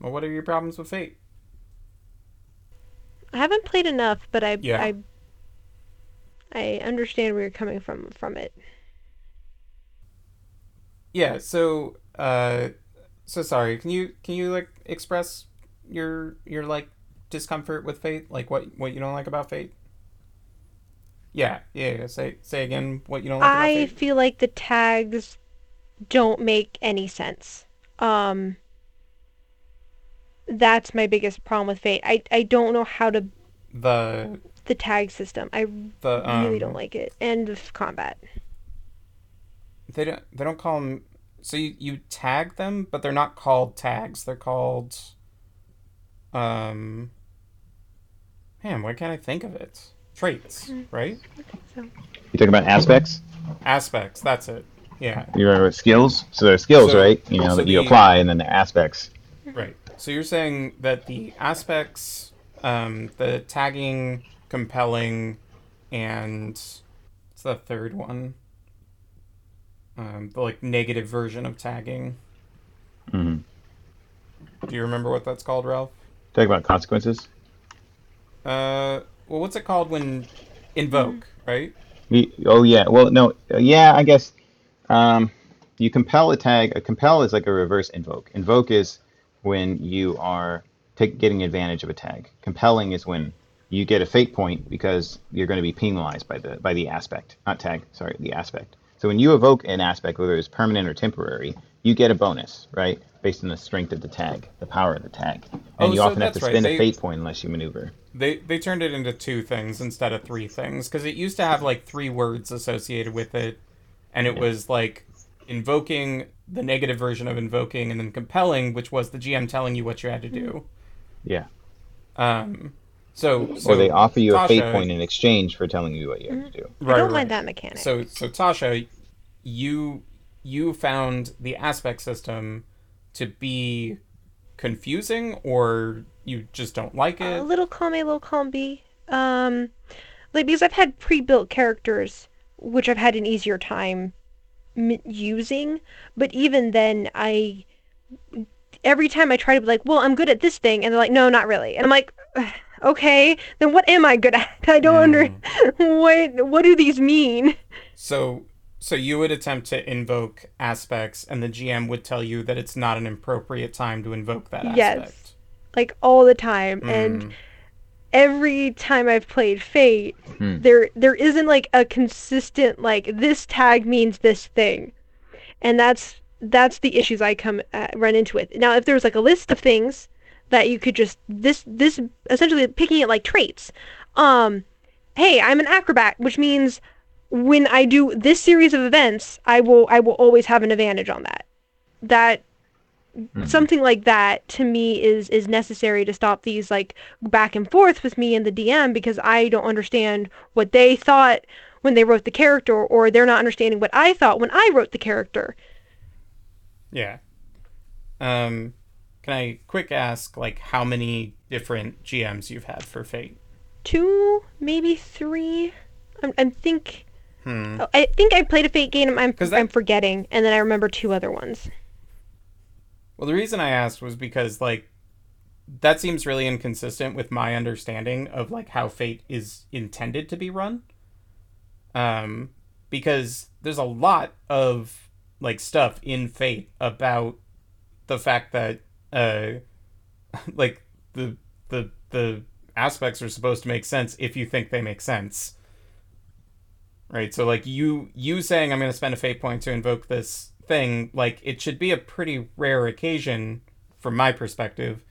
Well, what are your problems with Fate? I haven't played enough, but I Yeah. I I understand where you're coming from from it. Yeah. So, uh, so sorry. Can you can you like express your your like discomfort with Fate? Like what what you don't like about Fate? Yeah. Yeah. yeah. Say say again what you don't like I about Fate. feel like the tags don't make any sense. Um that's my biggest problem with Fate. I I don't know how to The the tag system. I the um, really don't like it. And the combat. They don't. They don't call them. So you, you tag them, but they're not called tags. They're called. Um. Man, why can't I think of it? Traits, right? So You talking about aspects? Aspects. That's it. Yeah. You remember skills? So there are skills, So- right? You know so that you the- apply, and then the aspects. Right. So you're saying that the aspects, um, the tagging, compelling, and it's the third one? Um, the like negative version of tagging. hmm Do you remember what that's called, Ralph? Talking about consequences. Uh, well, what's it called when invoke, right? Oh yeah. Well, no. Yeah, I guess. Um, you compel a tag. A compel is like a reverse invoke. Invoke is when you are take, getting advantage of a tag. Compelling is when you get a fate point because you're going to be penalized by the by the aspect, not tag. Sorry, the aspect. So when you evoke an aspect, whether it's permanent or temporary, you get a bonus, right? Based on the strength of the tag, the power of the tag, and Oh, you so often have to right. spend They- a fate point unless you maneuver. They they turned it into two things instead of three things because it used to have like three words associated with it, and it was like invoking the negative version of invoking, and then compelling, which was the GM telling you what you had to do. Yeah. Um, so, so or they offer you a fate point in exchange for telling you what you have to do. Right, I don't mind that mechanic. So so Tasha, you you found the aspect system to be confusing, or you just don't like it. a it. little column A, little column B. Um, like because I've had pre-built characters, which I've had an easier time m- using. But even then, I every time I try to be like, well, I'm good at this thing, and they're like, no, not really, and I'm like, okay, then what am I good at? [LAUGHS] I don't under [LAUGHS] what what do these mean? So so you would attempt to invoke aspects and the GM would tell you that it's not an appropriate time to invoke that aspect. Yes. Like all the time and Mm. every time I've played Fate, Hmm. there there isn't like a consistent like this tag means this thing, and that's that's the issues I come uh, run into with. Now, if there was like a list of things that you could just this this essentially picking it like traits, um, hey, I'm an acrobat, which means when I do this series of events, I will I will always have an advantage on that. That something like that to me is is necessary to stop these like back and forth with me and the DM because I don't understand what they thought when they wrote the character or they're not understanding what I thought when I wrote the character. Yeah. Um can I quick ask like how many different GMs you've had for Fate? Two, maybe three. I'm, I think Hmm. oh, I think I played a Fate game. I'm that- I'm forgetting, and then I remember two other ones. Well, the reason I asked was because like that seems really inconsistent with my understanding of like how Fate is intended to be run. Um because there's a lot of like stuff in Fate about the fact that uh [LAUGHS] like the the the aspects are supposed to make sense if you think they make sense. Right? So like you you saying I'm going to spend a fate point to invoke this thing, like it should be a pretty rare occasion from my perspective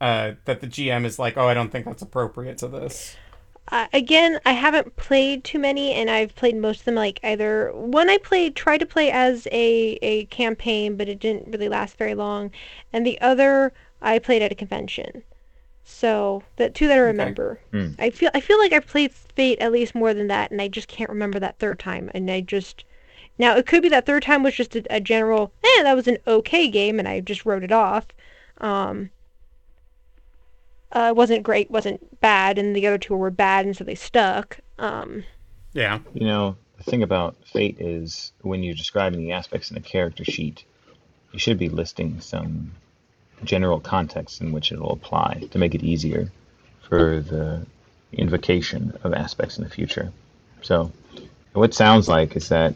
uh that the GM is like, "Oh, I don't think that's appropriate to this." Uh, again, I haven't played too many, and I've played most of them like either one I played tried to play as a a campaign, but it didn't really last very long, and the other I played at a convention. So the two that I remember, Hmm. I feel I feel like I've played Fate at least more than that, and I just can't remember that third time, and I just now it could be that third time was just a, a general, eh, that was an okay game, and I just wrote it off. Um, uh, it wasn't great, wasn't bad, and the other two were bad, and so they stuck. Um, Yeah. You know, the thing about fate is when you're describing the aspects in a character sheet, you should be listing some general context in which it'll apply to make it easier for the invocation of aspects in the future. So, what sounds like is that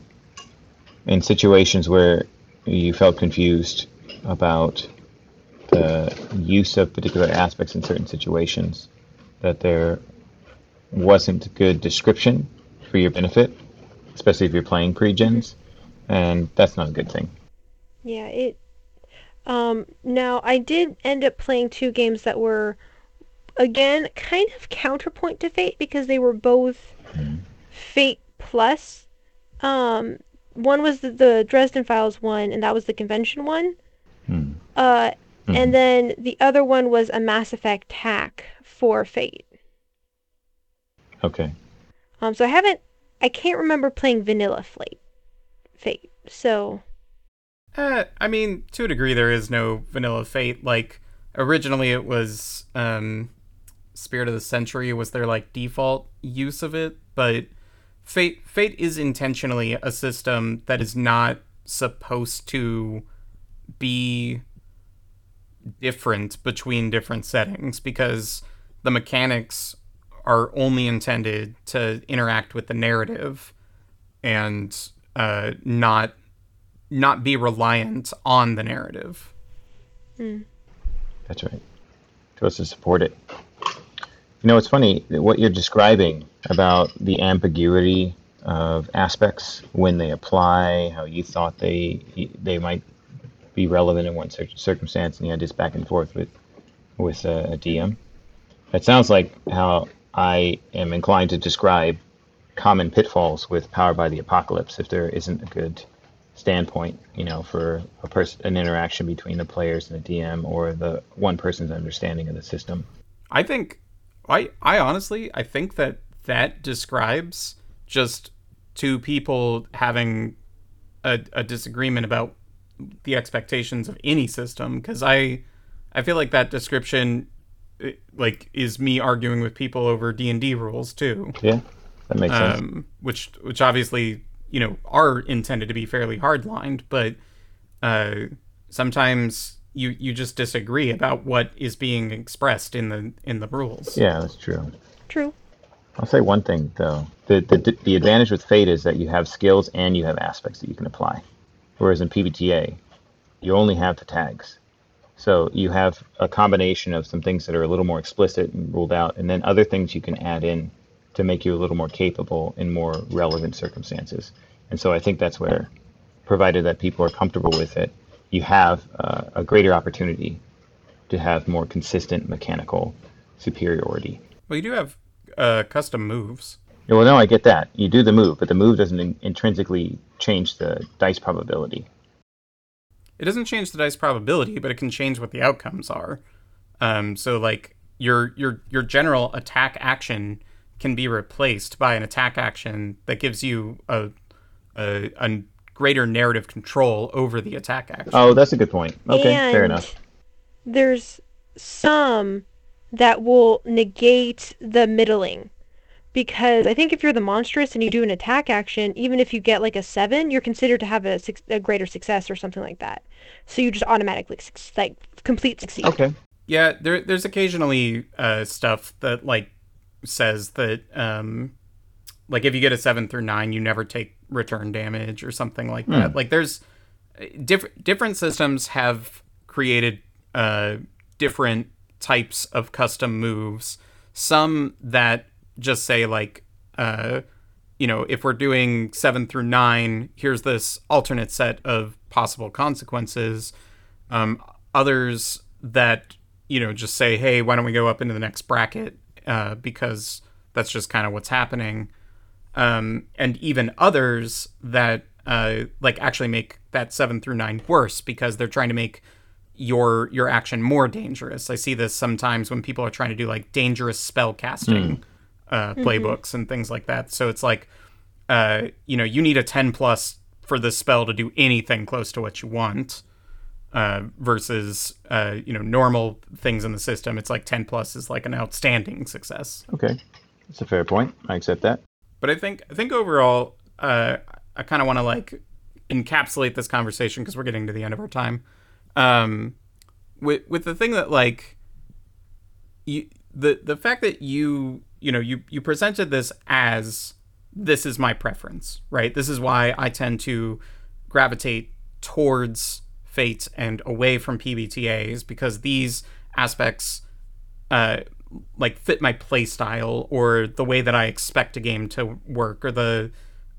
in situations where you felt confused about the use of particular aspects in certain situations, that there wasn't good description for your benefit, especially if you're playing pre-gens, and that's not a good thing. yeah, it. Um, now I did end up playing two games that were, again, kind of counterpoint to Fate because they were both Fate Plus. Um, one was the, the Dresden Files one, and that was the convention one. Hmm. Uh, Mhm. and then the other one was a Mass Effect hack for Fate. Okay. Um, so I haven't, I can't remember playing Vanilla Fate. Fate. So Uh, I mean, to a degree, there is no vanilla fate. Like originally, it was um, Spirit of the Century was their like default use of it, but fate fate is intentionally a system that is not supposed to be different between different settings because the mechanics are only intended to interact with the narrative and uh, not not be reliant on the narrative. That's right. Supposed to support it. You know, it's funny what you're describing about the ambiguity of aspects when they apply, how you thought they they might be relevant in one cir- circumstance, and you had this back and forth with with uh, a, a DM. It sounds like how I am inclined to describe common pitfalls with Power by the Apocalypse if there isn't a good standpoint, you know, for a person, an interaction between the players and the DM, or the one person's understanding of the system. I think I I honestly I think that that describes just two people having a, a disagreement about the expectations of any system because I I feel like that description eh, like is me arguing with people over D&D rules too. Yeah, that makes sense. um, which which obviously you know are intended to be fairly hardlined, but uh, sometimes you you just disagree about what is being expressed in the in the rules. Yeah, that's true. True. I'll say one thing though. The, the the advantage with Fate is that you have skills and you have aspects that you can apply. Whereas in PBTA, you only have the tags. So you have a combination of some things that are a little more explicit and ruled out, and then other things you can add in to make you a little more capable in more relevant circumstances. And so I think that's where, provided that people are comfortable with it, you have uh, a greater opportunity to have more consistent mechanical superiority. Well, you do have uh, custom moves. Yeah, Well, no, I get that. You do the move, but the move doesn't in- intrinsically change the dice probability. It doesn't change the dice probability, but it can change what the outcomes are. Um, so like your your your general attack action can be replaced by an attack action that gives you a a, a greater narrative control over the attack action. Oh, that's a good point. Okay, and fair enough. There's some that will negate the middling. Because I think if you're the monstrous and you do an attack action, even if you get like a seven, you're considered to have a, suc- a greater success or something like that. So you just automatically suc- like complete succeed. Okay. Yeah, there there's occasionally uh, stuff that like says that um, like if you get a seven through nine, you never take return damage or something like that. Like there's different different systems have created uh, different types of custom moves. Some that just say like uh, you know if we're doing seven through nine, here's this alternate set of possible consequences. Um, others that you know just say, hey, why don't we go up into the next bracket uh, because that's just kind of what's happening um, and even others that uh, like actually make that seven through nine worse because they're trying to make your your action more dangerous. I see this sometimes when people are trying to do like dangerous spell casting uh, playbooks and things like that. So it's like, uh, you know, you need a ten plus for this spell to do anything close to what you want. Uh, versus uh, you know normal things in the system, it's like ten plus is like an outstanding success. Okay. That's a fair point. I accept that. But I think I think overall, uh, I kind of want to like encapsulate this conversation because we're getting to the end of our time. Um, with with the thing that like you the the fact that you you know you you presented this as this is my preference, right? This is why I tend to gravitate towards Fate and away from PBTAs because these aspects uh, like fit my playstyle or the way that I expect a game to work or the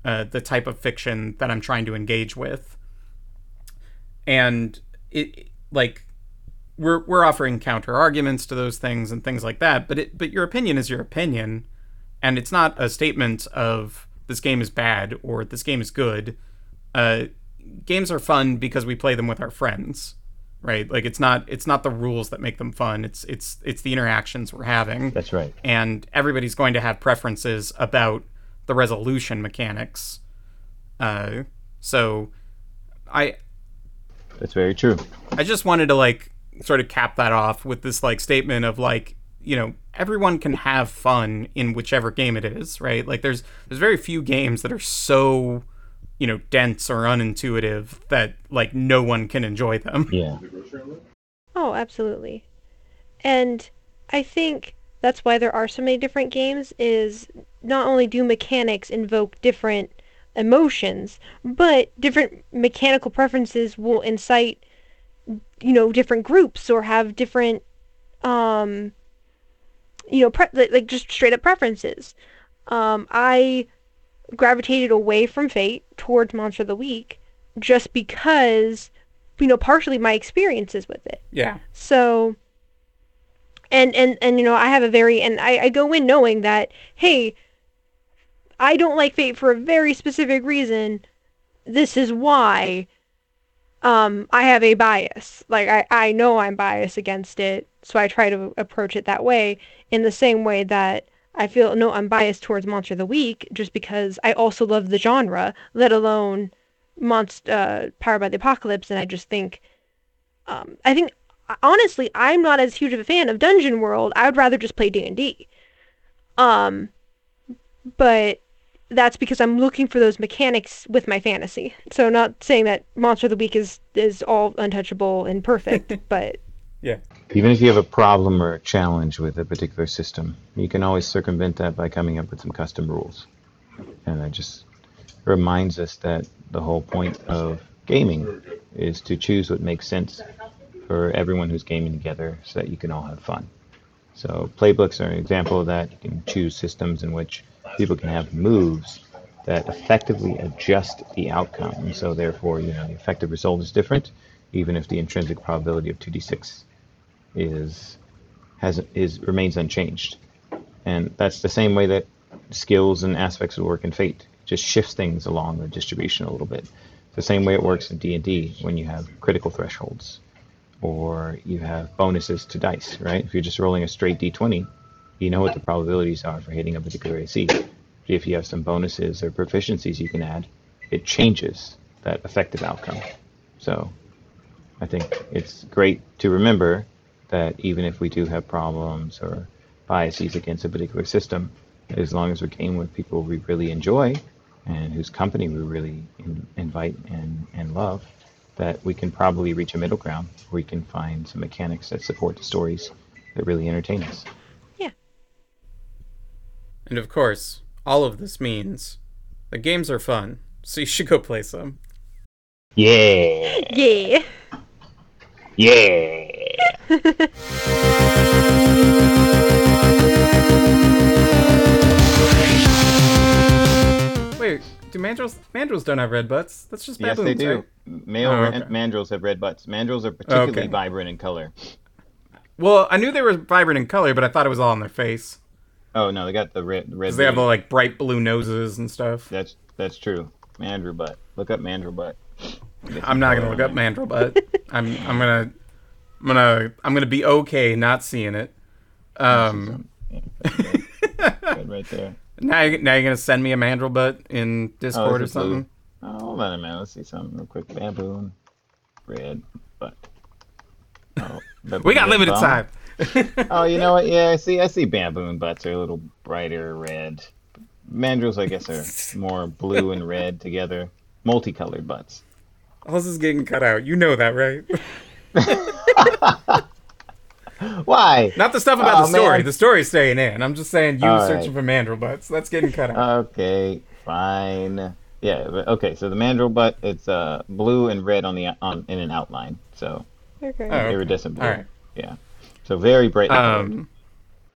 uh, the type of fiction that I'm trying to engage with. And it like we're we're offering counter arguments to those things and things like that, but it but your opinion is your opinion and it's not a statement of this game is bad or this game is good. Uh, games are fun because we play them with our friends right like it's not it's not the rules that make them fun it's it's it's the interactions we're having That's right. and everybody's going to have preferences about the resolution mechanics uh so i That's very true. I just wanted to like sort of cap that off with this like statement of like you know everyone can have fun in whichever game it is right like there's there's very few games that are so you know dense or unintuitive that like no one can enjoy them Yeah. Oh, absolutely. And I think that's why there are so many different games is not only do mechanics invoke different emotions, but different mechanical preferences will incite you know different groups or have different um you know pre- like just straight up preferences. Um I gravitated away from Fate towards Monster of the Week just because you know partially my experiences with it. yeah So and and and you know, I have a very and I, I go in knowing that, hey, I don't like fate for a very specific reason. This is why um I have a bias. Like I, I know I'm biased against it, so I try to approach it that way in the same way that I feel no I'm biased towards Monster of the Week just because I also love the genre, let alone Monst uh Powered by the Apocalypse and I just think um I think honestly I'm not as huge of a fan of Dungeon World. I would rather just play D&D. Um but that's because I'm looking for those mechanics with my fantasy. So not saying that Monster of the Week is is all untouchable and perfect, [LAUGHS] but Yeah. Even if you have a problem or a challenge with a particular system, you can always circumvent that by coming up with some custom rules. And that just reminds us that the whole point of gaming is to choose what makes sense for everyone who's gaming together so that you can all have fun. So playbooks are an example of that. You can choose systems in which people can have moves that effectively adjust the outcome. And so therefore, you know, the effective result is different, even if the intrinsic probability of 2d6 is has is remains unchanged. And that's the same way that skills and aspects of work in Fate. Just shifts things along the distribution a little bit. It's the same way it works in D&D when you have critical thresholds or you have bonuses to dice, right? If you're just rolling a straight d20, you know what the probabilities are for hitting a particular AC. If you have some bonuses or proficiencies you can add, it changes that effective outcome. So I think it's great to remember that even if we do have problems or biases against a particular system, as long as we're gaming with people we really enjoy and whose company we really in, invite and, and love, that we can probably reach a middle ground where we can find some mechanics that support the stories that really entertain us. Yeah. And of course, all of this means the games are fun, so you should go play some. Yeah, Yeah. yeah. [LAUGHS] Wait, do mandrills? Mandrills don't have red butts. That's just Yes, baboons, they do. right? Male Oh, okay. mandrills have red butts. Mandrills are particularly Okay. vibrant in color. Well, I knew they were vibrant in color, but I thought it was all on their face. Oh no, they got the red. red they have the like bright blue noses and stuff. That's that's true. Mandrill butt. Look up mandrill butt. I'm not gonna look up mandrill butt. [LAUGHS] I'm I'm gonna I'm gonna I'm gonna be okay not seeing it. Um, [LAUGHS] red right there. now you're, now you're gonna send me a mandrill butt in Discord or it's a blue. something. Oh, hold on a minute. Let's see something real quick. Baboon, red butt. Oh, We got limited bum. time. [LAUGHS] Oh, you know what? Yeah, I see. I see baboon butts are a little brighter red. Mandrills, I guess, are [LAUGHS] more blue and red together. Multicolored butts. All this is getting cut out. You know that, right? [LAUGHS] Why? Not the stuff about Oh, the story. man. The story's staying in. I'm just saying you All searching right. for mandrill butts. That's getting cut out. Okay, fine. Yeah. Okay. So the mandrill butt, it's uh blue and red on the on in an outline. So Okay. Oh, okay. iridescent blue. All right. Yeah. So very bright. Um,